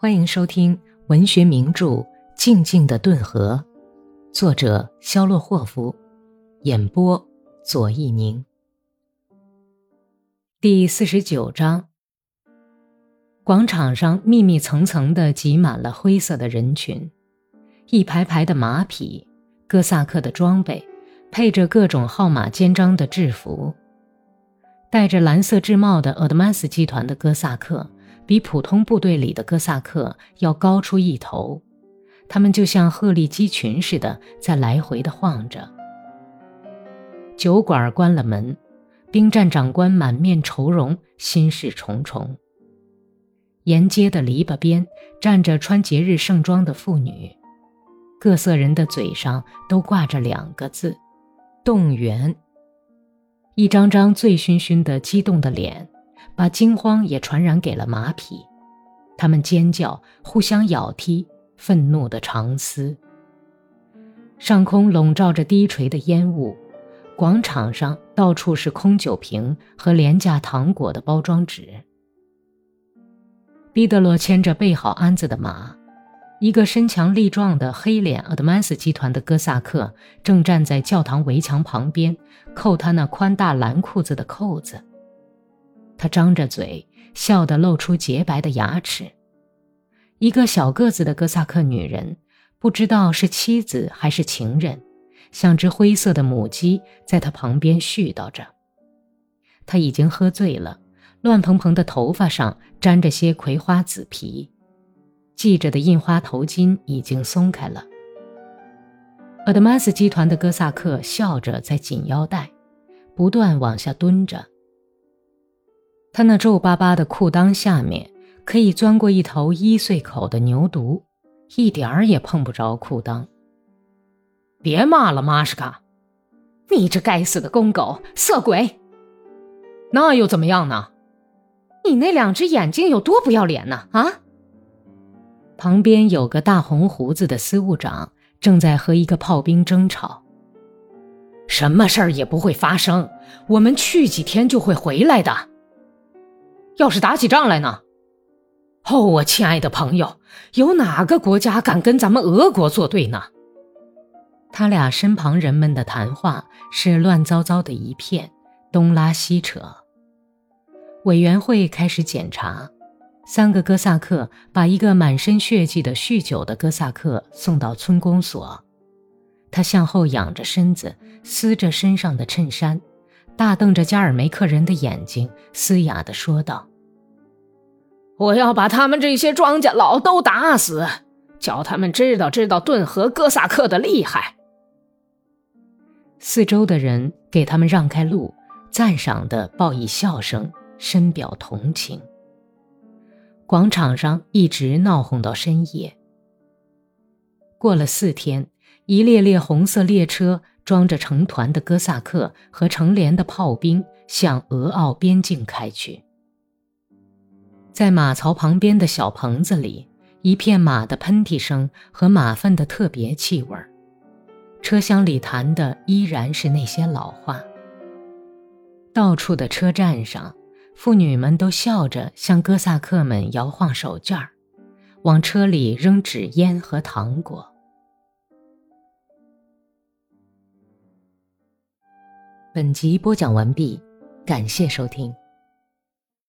欢迎收听文学名著《静静的顿河》，作者肖洛霍夫，演播左一宁。第四十九章。广场上密密层层的挤满了灰色的人群，一排排的马匹，哥萨克的装备，配着各种号码肩章的制服，戴着蓝色制帽的厄德曼斯集团的哥萨克。比普通部队里的哥萨克要高出一头，他们就像鹤立鸡群似的在来回的晃着。酒馆关了门，兵站长官满面愁容，心事重重。沿街的篱笆边站着穿节日盛装的妇女，各色人的嘴上都挂着两个字：动员。一张张醉醺醺的激动的脸。把惊慌也传染给了马匹，他们尖叫，互相咬踢，愤怒的长嘶。上空笼罩着低垂的烟雾，广场上到处是空酒瓶和廉价糖果的包装纸。毕德罗牵着备好鞍子的马，一个身强力壮的黑脸阿德曼斯集团的哥萨克正站在教堂围墙旁边，扣他那宽大蓝裤子的扣子。他张着嘴，笑得露出洁白的牙齿。一个小个子的哥萨克女人，不知道是妻子还是情人，像只灰色的母鸡，在他旁边絮叨着。他已经喝醉了，乱蓬蓬的头发上沾着些葵花籽皮，系着的印花头巾已经松开了。阿德曼斯集团的哥萨克笑着在紧腰带，不断往下蹲着。他那皱巴巴的裤裆下面可以钻过一头一岁口的牛犊，一点儿也碰不着裤裆。别骂了，玛什卡！你这该死的公狗，色鬼！那又怎么样呢？你那两只眼睛有多不要脸呢？啊！旁边有个大红胡子的司务长正在和一个炮兵争吵。什么事儿也不会发生，我们去几天就会回来的。要是打起仗来呢？哦，我亲爱的朋友，有哪个国家敢跟咱们俄国作对呢？他俩身旁人们的谈话是乱糟糟的一片，东拉西扯。委员会开始检查，三个哥萨克把一个满身血迹的酗酒的哥萨克送到村公所。他向后仰着身子，撕着身上的衬衫。大瞪着加尔梅克人的眼睛，嘶哑地说道：“我要把他们这些庄稼佬都打死，叫他们知道知道顿河哥萨克的厉害。”四周的人给他们让开路，赞赏的报以笑声，深表同情。广场上一直闹哄到深夜。过了四天，一列列红色列车。装着成团的哥萨克和成连的炮兵向俄奥边境开去。在马槽旁边的小棚子里，一片马的喷嚏声和马粪的特别气味儿。车厢里谈的依然是那些老话。到处的车站上，妇女们都笑着向哥萨克们摇晃手绢儿，往车里扔纸烟和糖果。本集播讲完毕，感谢收听。